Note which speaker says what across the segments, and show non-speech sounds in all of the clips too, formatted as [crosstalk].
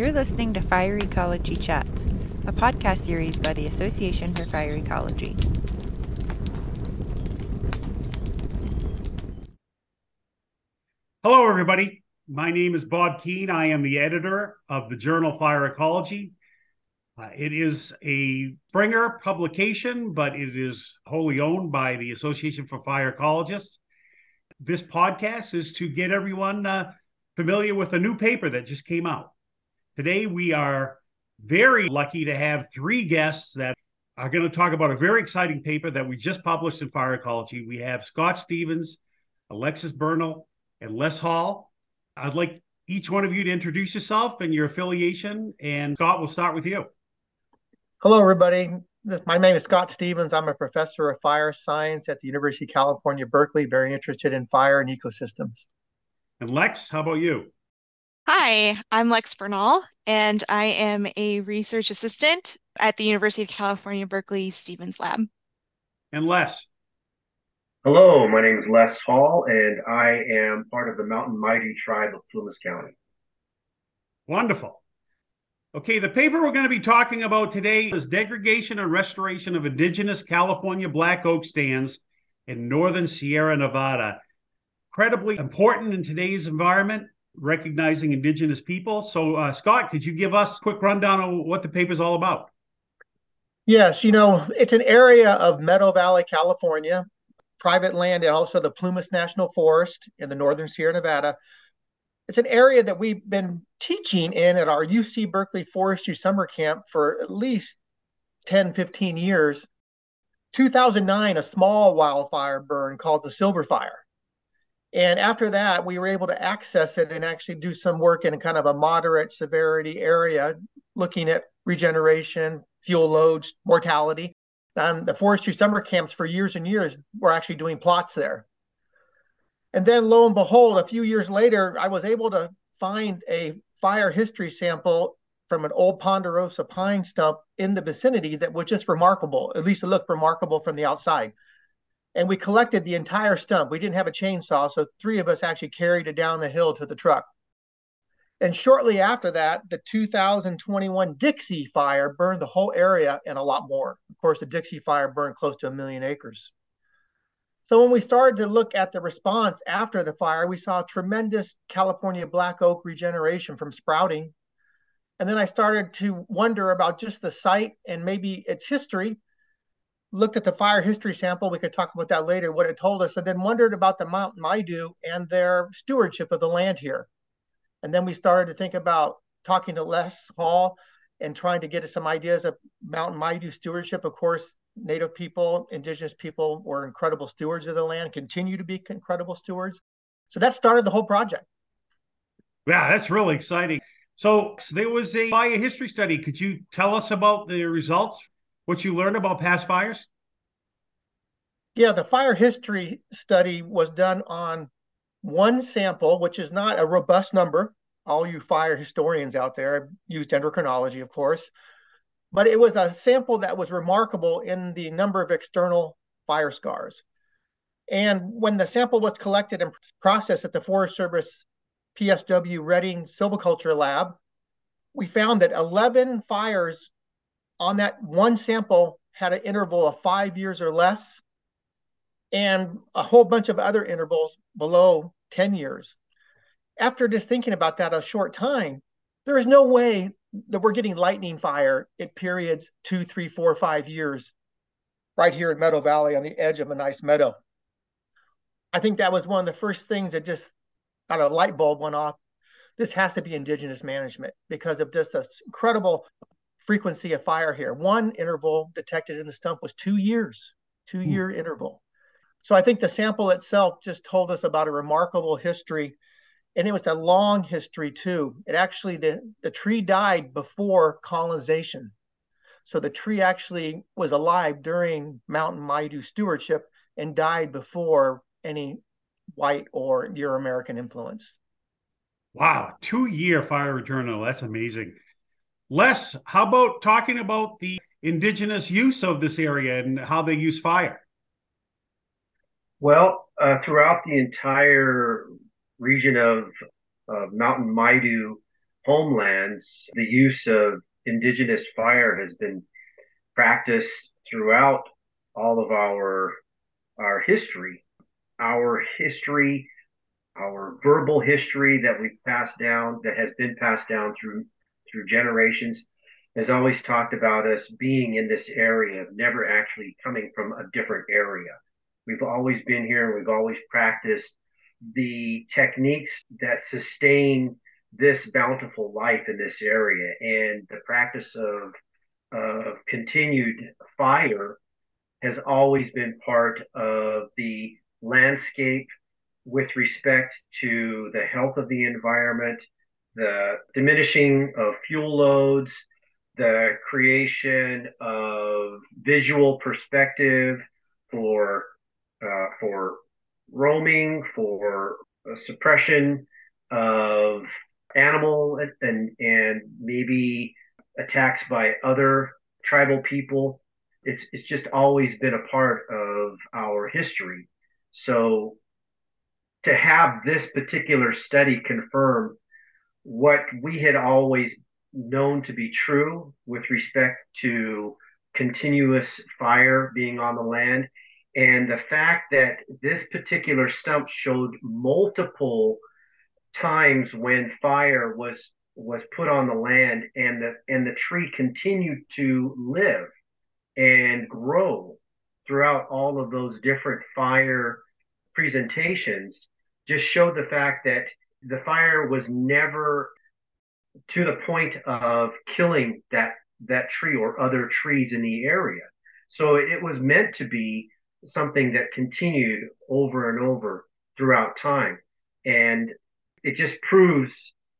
Speaker 1: You're listening to Fire Ecology Chats, a podcast series by the Association for Fire Ecology.
Speaker 2: Hello, everybody. My name is Bob Keane. I am the editor of the journal Fire Ecology. Uh, it is a Springer publication, but it is wholly owned by the Association for Fire Ecologists. This podcast is to get everyone uh, familiar with a new paper that just came out. Today, we are very lucky to have three guests that are going to talk about a very exciting paper that we just published in Fire Ecology. We have Scott Stevens, Alexis Bernal, and Les Hall. I'd like each one of you to introduce yourself and your affiliation. And Scott, we'll start with you.
Speaker 3: Hello, everybody. My name is Scott Stevens. I'm a professor of fire science at the University of California, Berkeley, very interested in fire and ecosystems.
Speaker 2: And Lex, how about you?
Speaker 4: Hi, I'm Lex Bernal, and I am a research assistant at the University of California, Berkeley Stevens Lab.
Speaker 2: And Les.
Speaker 5: Hello, my name is Les Hall, and I am part of the Mountain Maidu tribe of Plumas County.
Speaker 2: Wonderful. Okay, the paper we're going to be talking about today is Degradation and Restoration of Indigenous California Black Oak Stands in Northern Sierra Nevada. Incredibly important in today's environment, recognizing Indigenous people. So, uh, Scott, could you give us a quick rundown of what the paper is all about?
Speaker 3: Yes, you know, it's an area of Meadow Valley, California, private land, and also the Plumas National Forest in the Northern Sierra Nevada it's an area that we've been teaching in at our UC Berkeley Forestry Summer Camp for at least 10, 15 years. 2009, a small wildfire burn called the Silver Fire. And after that, we were able to access it and actually do some work in kind of a moderate severity area, looking at regeneration, fuel loads, mortality. And the forestry summer camps for years and years were actually doing plots there. And then lo and behold, a few years later, I was able to find a fire history sample from an old ponderosa pine stump in the vicinity that was just remarkable. At least it looked remarkable from the outside. And we collected the entire stump. We didn't have a chainsaw, so three of us actually carried it down the hill to the truck. And shortly after that, the 2021 Dixie fire burned the whole area and a lot more. Of course, the Dixie fire burned close to a million acres. So when we started to look at the response after the fire, we saw tremendous California black oak regeneration from sprouting. And then I started to wonder about just the site and maybe its history. Looked at the fire history sample. We could talk about that later, what it told us, but then wondered about the Mount Maidu and their stewardship of the land here. And then we started to think about talking to Les Hall and trying to get some ideas of Mount Maidu stewardship. Of course, Native people, indigenous people were incredible stewards of the land, continue to be incredible stewards. So that started the whole project.
Speaker 2: Yeah, that's really exciting. So there was a fire history study. Could you tell us about the results, what you learned about past fires?
Speaker 3: Yeah, the fire history study was done on one sample, which is not a robust number. All you fire historians out there used dendrochronology, of course but it was a sample that was remarkable in the number of external fire scars. And when the sample was collected and processed at the Forest Service PSW Redding Silviculture Lab, we found that 11 fires on that one sample had an interval of five years or less, and a whole bunch of other intervals below 10 years. After just thinking about that a short time, there is no way that we're getting lightning fire at periods two, three, four, five years right here in Meadow Valley on the edge of a nice meadow. I think that was one of the first things that just got a light bulb went off. This has to be indigenous management because of just this incredible frequency of fire here. One interval detected in the stump was two years, two year mm. interval. So I think the sample itself just told us about a remarkable history and it was a long history too. It actually the the tree died before colonization, so the tree actually was alive during Mountain Maidu stewardship and died before any white or Euro American influence.
Speaker 2: Wow, two year fire returnal. That's amazing. Les, how about talking about the indigenous use of this area and how they use fire?
Speaker 5: Well, uh, throughout the entire region of Mountain Maidu, homelands, the use of indigenous fire has been practiced throughout all of our our history. Our history, our verbal history that we've passed down, that has been passed down through through generations, has always talked about us being in this area, never actually coming from a different area. We've always been here. And we've always practiced the techniques that sustain this bountiful life in this area and the practice of of continued fire has always been part of the landscape with respect to the health of the environment, the diminishing of fuel loads, the creation of visual perspective for uh, for roaming, for suppression of animal and and maybe attacks by other tribal people. It's it's just always been a part of our history. So to have this particular study confirm what we had always known to be true with respect to continuous fire being on the land and the fact that this particular stump showed multiple times when fire was was put on the land and the and the tree continued to live and grow throughout all of those different fire presentations just showed the fact that the fire was never to the point of killing that that tree or other trees in the area so it was meant to be something that continued over and over throughout time and it just proves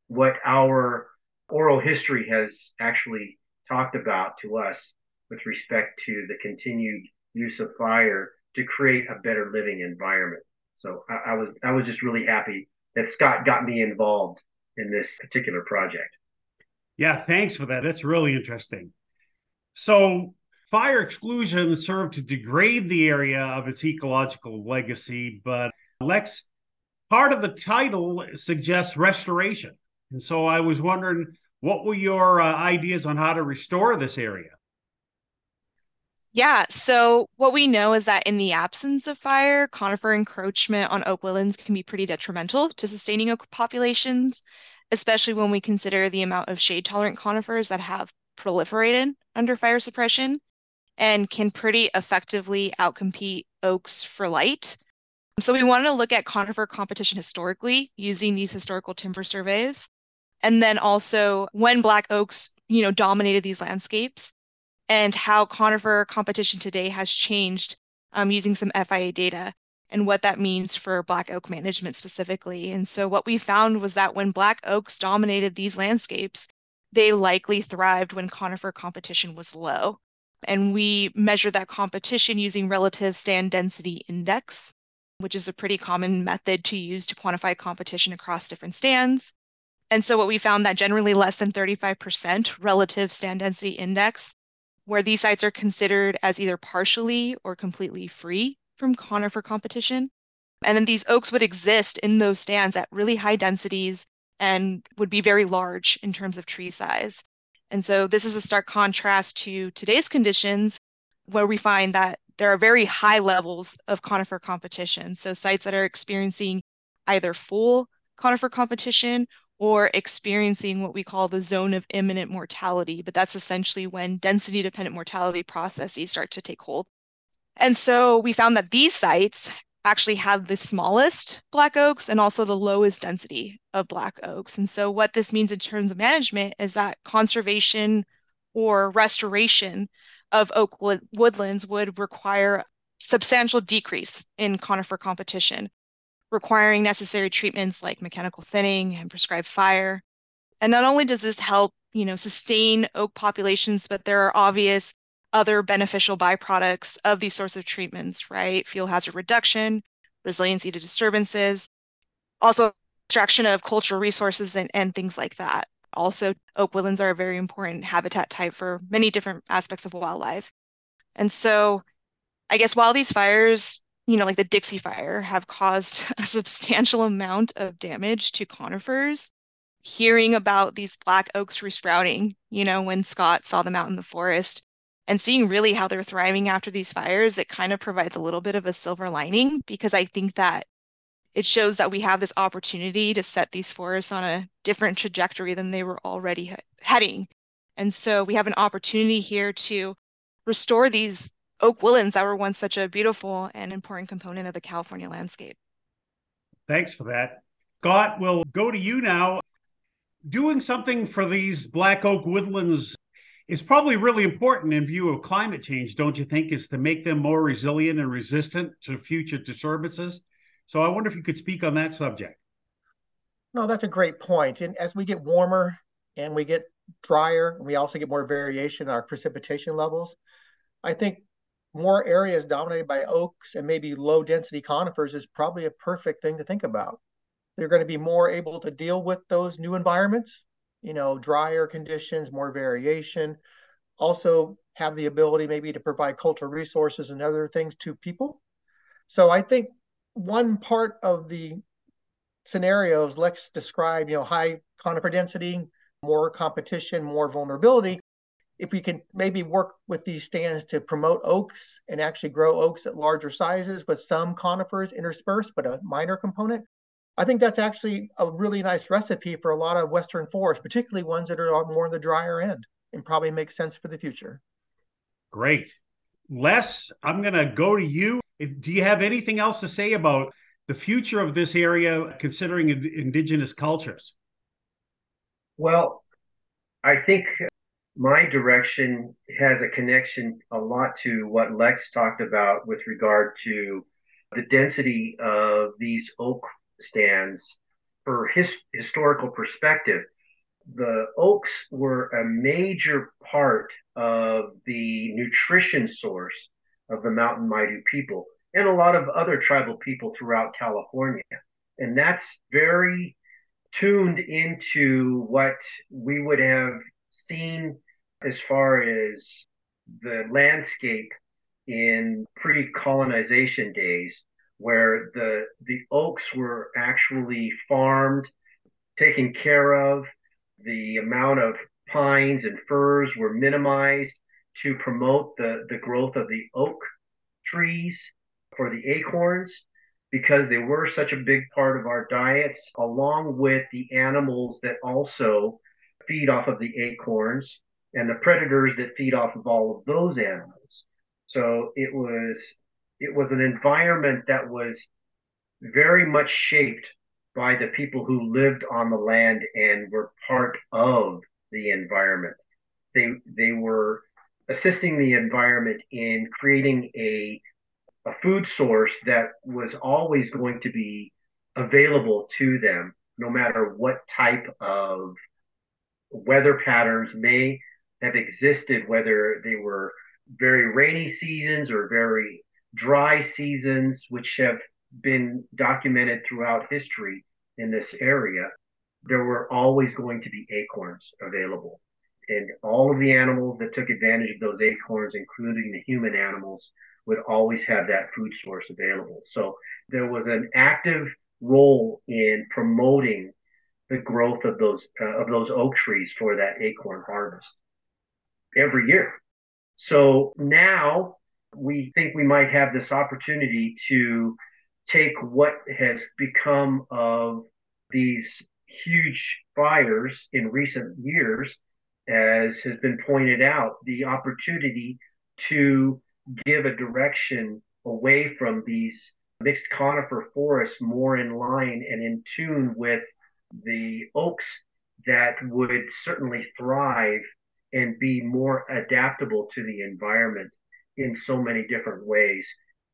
Speaker 5: what our oral history has actually talked about to us with respect to the continued use of fire to create a better living environment. So I, I was I was just really happy that Scott got me involved in this particular project.
Speaker 2: Yeah, thanks for that. That's really interesting. So fire exclusion served to degrade the area of its ecological legacy, but Lex, part of the title suggests restoration. And so I was wondering, what were your uh, ideas on how to restore this area?
Speaker 4: Yeah, so what we know is that in the absence of fire, conifer encroachment on oak woodlands can be pretty detrimental to sustaining oak populations, especially when we consider the amount of shade tolerant conifers that have proliferated under fire suppression and can pretty effectively outcompete oaks for light. So we wanted to look at conifer competition historically using these historical timber surveys. And then also when black oaks, you know, dominated these landscapes and how conifer competition today has changed um, using some FIA data and what that means for black oak management specifically. And so what we found was that when black oaks dominated these landscapes, they likely thrived when conifer competition was low. And we measured that competition using relative stand density index which is a pretty common method to use to quantify competition across different stands. And so what we found that generally less than 35% relative stand density index, where these sites are considered as either partially or completely free from conifer competition. And then these oaks would exist in those stands at really high densities and would be very large in terms of tree size. And so this is a stark contrast to today's conditions where we find that there are very high levels of conifer competition. So sites that are experiencing either full conifer competition or experiencing what we call the zone of imminent mortality. But that's essentially when density dependent mortality processes start to take hold. And so we found that these sites actually have the smallest black oaks and also the lowest density of black oaks. And so what this means in terms of management is that conservation or restoration of oak woodlands would require substantial decrease in conifer competition, requiring necessary treatments like mechanical thinning and prescribed fire. And not only does this help, you know, sustain oak populations, but there are obvious other beneficial byproducts of these sorts of treatments, right? Fuel hazard reduction, resiliency to disturbances, also extraction of cultural resources and, and things like that. Also, oak woodlands are a very important habitat type for many different aspects of wildlife. And so, I guess while these fires, you know, like the Dixie Fire, have caused [laughs] a substantial amount of damage to conifers, hearing about these black oaks resprouting, you know, when Scott saw them out in the forest and seeing really how they're thriving after these fires, it kind of provides a little bit of a silver lining because I think that it shows that we have this opportunity to set these forests on a different trajectory than they were already he- heading. And so we have an opportunity here to restore these oak woodlands that were once such a beautiful and important component of the California landscape.
Speaker 2: Thanks for that. Scott, we'll go to you now. Doing something for these black oak woodlands is probably really important in view of climate change, don't you think? Is to make them more resilient and resistant to future disturbances. So I wonder if you could speak on that subject.
Speaker 3: No, that's a great point. And as we get warmer and we get drier, and we also get more variation in our precipitation levels, I think more areas dominated by oaks and maybe low density conifers is probably a perfect thing to think about. They're going to be more able to deal with those new environments, you know, drier conditions, more variation, also have the ability maybe to provide cultural resources and other things to people. So I think one part of the scenarios Lex described, you know, high conifer density, more competition, more vulnerability. If we can maybe work with these stands to promote oaks and actually grow oaks at larger sizes with some conifers interspersed, but a minor component, I think that's actually a really nice recipe for a lot of Western forests, particularly ones that are more on the drier end and probably makes sense for the future.
Speaker 2: Great. Les, I'm going to go to you. Do you have anything else to say about the future of this area considering indigenous cultures?
Speaker 5: Well, I think my direction has a connection a lot to what Lex talked about with regard to the density of these oak stands for his, historical perspective. The oaks were a major part of the nutrition source of the Mountain Maidu people and a lot of other tribal people throughout California. And that's very tuned into what we would have seen as far as the landscape in pre-colonization days where the the oaks were actually farmed taken care of the amount of pines and firs were minimized to promote the the growth of the oak trees for the acorns because they were such a big part of our diets, along with the animals that also feed off of the acorns and the predators that feed off of all of those animals. So it was it was an environment that was very much shaped by the people who lived on the land and were part of the environment. They they were assisting the environment in creating a a food source that was always going to be available to them, no matter what type of weather patterns may have existed, whether they were very rainy seasons or very dry seasons, which have been documented throughout history in this area, there were always going to be acorns available. And all of the animals that took advantage of those acorns, including the human animals, would always have that food source available. So there was an active role in promoting the growth of those uh, of those oak trees for that acorn harvest every year. So now we think we might have this opportunity to take what has become of these huge fires in recent years, as has been pointed out, the opportunity to give a direction away from these mixed conifer forests more in line and in tune with the oaks that would certainly thrive and be more adaptable to the environment in so many different ways.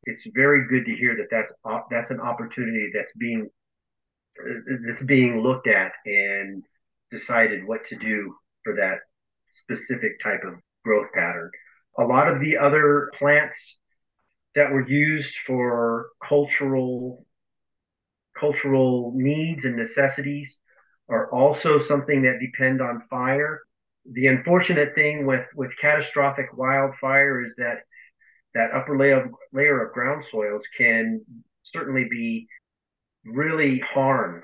Speaker 5: It's very good to hear that that's uh, that's an opportunity that's being that's being looked at and decided what to do for that specific type of growth pattern a lot of the other plants that were used for cultural cultural needs and necessities are also something that depend on fire. The unfortunate thing with with catastrophic wildfire is that that upper layer of, layer of ground soils can certainly be really harmed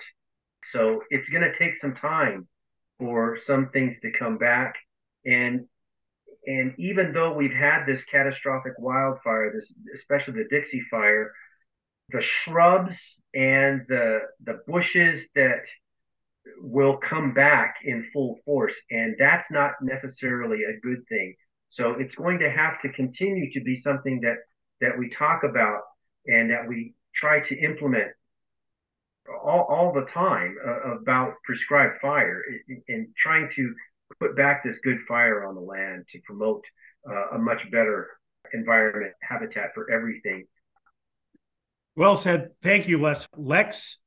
Speaker 5: So it's going to take some time for some things to come back. And and even though we've had this catastrophic wildfire, this especially the Dixie Fire, the shrubs and the the bushes that will come back in full force, and that's not necessarily a good thing. So it's going to have to continue to be something that that we talk about and that we try to implement all, all the time uh, about prescribed fire and trying to put back this good fire on the land to promote uh, a much better environment habitat for everything.
Speaker 2: Well said. Thank you, Les. Lex,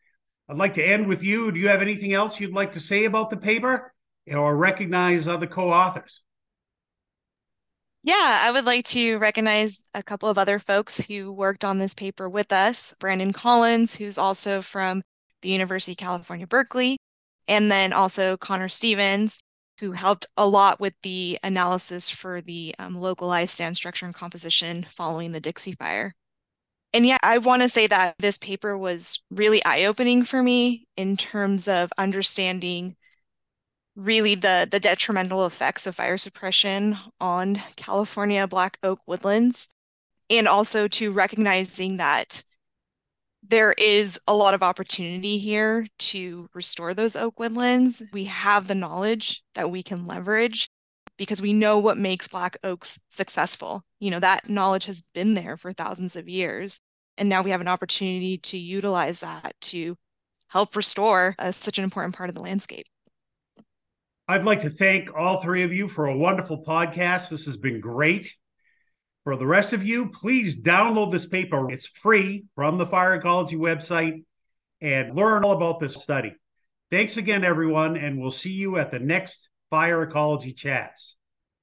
Speaker 2: I'd like to end with you. Do you have anything else you'd like to say about the paper or recognize other co authors?
Speaker 4: Yeah, I would like to recognize a couple of other folks who worked on this paper with us. Brandon Collins, who's also from the University of California, Berkeley, and then also Connor Stevens, who helped a lot with the analysis for the um, localized stand structure and composition following the Dixie Fire. And yeah, I want to say that this paper was really eye opening for me in terms of understanding really the, the detrimental effects of fire suppression on California black oak woodlands, and also to recognizing that there is a lot of opportunity here to restore those oak woodlands. We have the knowledge that we can leverage because we know what makes black oaks successful. You know, that knowledge has been there for thousands of years. And now we have an opportunity to utilize that to help restore uh, such an important part of the landscape.
Speaker 2: I'd like to thank all three of you for a wonderful podcast. This has been great. For the rest of you, please download this paper. It's free from the Fire Ecology website and learn all about this study. Thanks again, everyone, and we'll see you at the next Fire Ecology Chats.